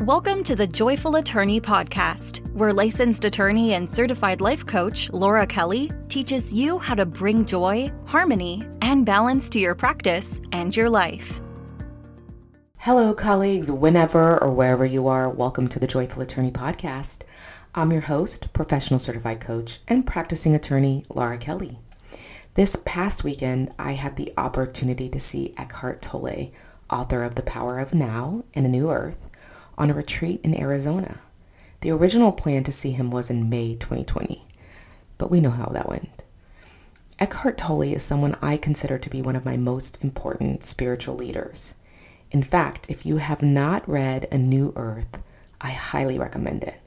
Welcome to the Joyful Attorney Podcast, where licensed attorney and certified life coach Laura Kelly teaches you how to bring joy, harmony, and balance to your practice and your life. Hello, colleagues, whenever or wherever you are, welcome to the Joyful Attorney Podcast. I'm your host, professional certified coach, and practicing attorney Laura Kelly. This past weekend, I had the opportunity to see Eckhart Tolle, author of The Power of Now and A New Earth on a retreat in Arizona. The original plan to see him was in May 2020, but we know how that went. Eckhart Tolle is someone I consider to be one of my most important spiritual leaders. In fact, if you have not read A New Earth, I highly recommend it.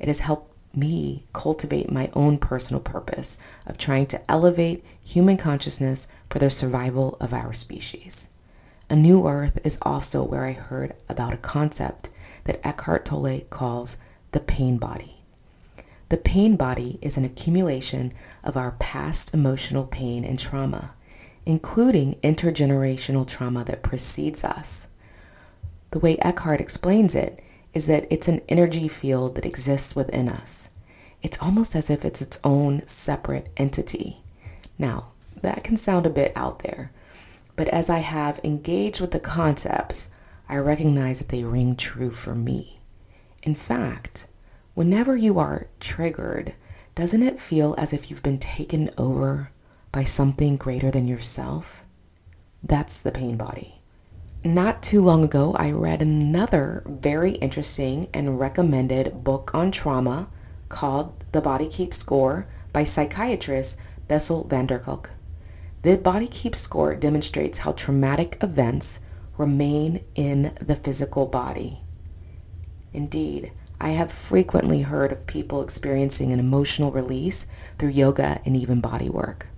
It has helped me cultivate my own personal purpose of trying to elevate human consciousness for the survival of our species. A New Earth is also where I heard about a concept that Eckhart Tolle calls the pain body. The pain body is an accumulation of our past emotional pain and trauma, including intergenerational trauma that precedes us. The way Eckhart explains it is that it's an energy field that exists within us. It's almost as if it's its own separate entity. Now, that can sound a bit out there, but as I have engaged with the concepts, I recognize that they ring true for me. In fact, whenever you are triggered, doesn't it feel as if you've been taken over by something greater than yourself? That's the pain body. Not too long ago, I read another very interesting and recommended book on trauma called The Body Keeps Score by psychiatrist Bessel van der Kolk. The Body Keeps Score demonstrates how traumatic events remain in the physical body. Indeed, I have frequently heard of people experiencing an emotional release through yoga and even body work.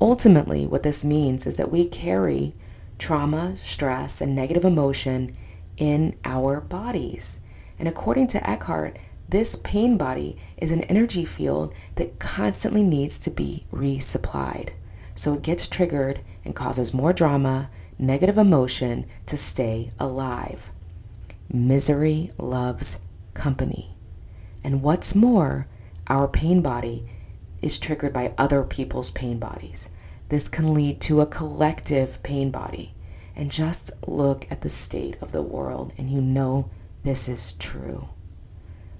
Ultimately, what this means is that we carry trauma, stress, and negative emotion in our bodies. And according to Eckhart, this pain body is an energy field that constantly needs to be resupplied. So it gets triggered and causes more drama negative emotion to stay alive. Misery loves company. And what's more, our pain body is triggered by other people's pain bodies. This can lead to a collective pain body. And just look at the state of the world and you know this is true.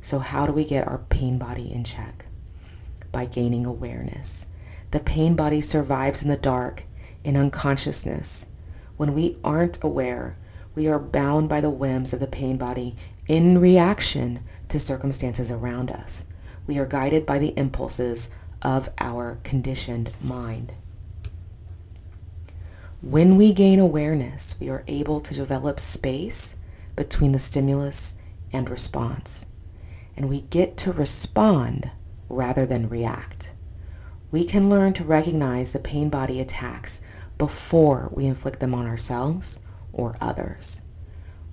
So, how do we get our pain body in check? By gaining awareness. The pain body survives in the dark, in unconsciousness, when we aren't aware, we are bound by the whims of the pain body in reaction to circumstances around us. We are guided by the impulses of our conditioned mind. When we gain awareness, we are able to develop space between the stimulus and response. And we get to respond rather than react. We can learn to recognize the pain body attacks before we inflict them on ourselves or others.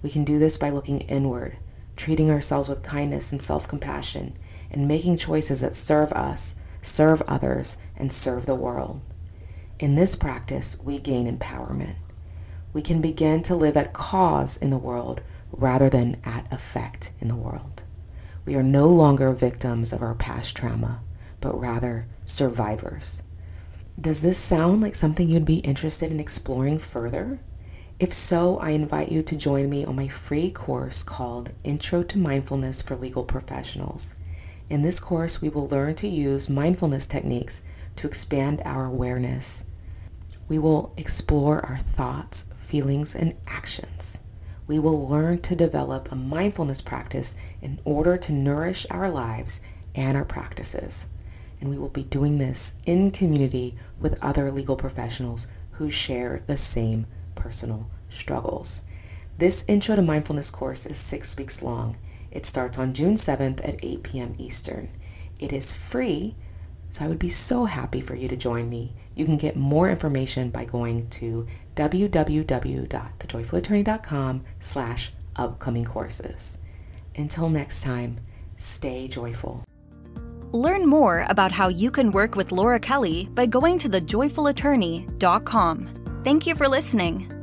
We can do this by looking inward, treating ourselves with kindness and self-compassion, and making choices that serve us, serve others, and serve the world. In this practice, we gain empowerment. We can begin to live at cause in the world rather than at effect in the world. We are no longer victims of our past trauma, but rather survivors. Does this sound like something you'd be interested in exploring further? If so, I invite you to join me on my free course called Intro to Mindfulness for Legal Professionals. In this course, we will learn to use mindfulness techniques to expand our awareness. We will explore our thoughts, feelings, and actions. We will learn to develop a mindfulness practice in order to nourish our lives and our practices and we will be doing this in community with other legal professionals who share the same personal struggles. This Intro to Mindfulness course is six weeks long. It starts on June 7th at 8 p.m. Eastern. It is free, so I would be so happy for you to join me. You can get more information by going to www.thejoyfulattorney.com slash upcoming courses. Until next time, stay joyful. Learn more about how you can work with Laura Kelly by going to thejoyfulattorney.com. Thank you for listening.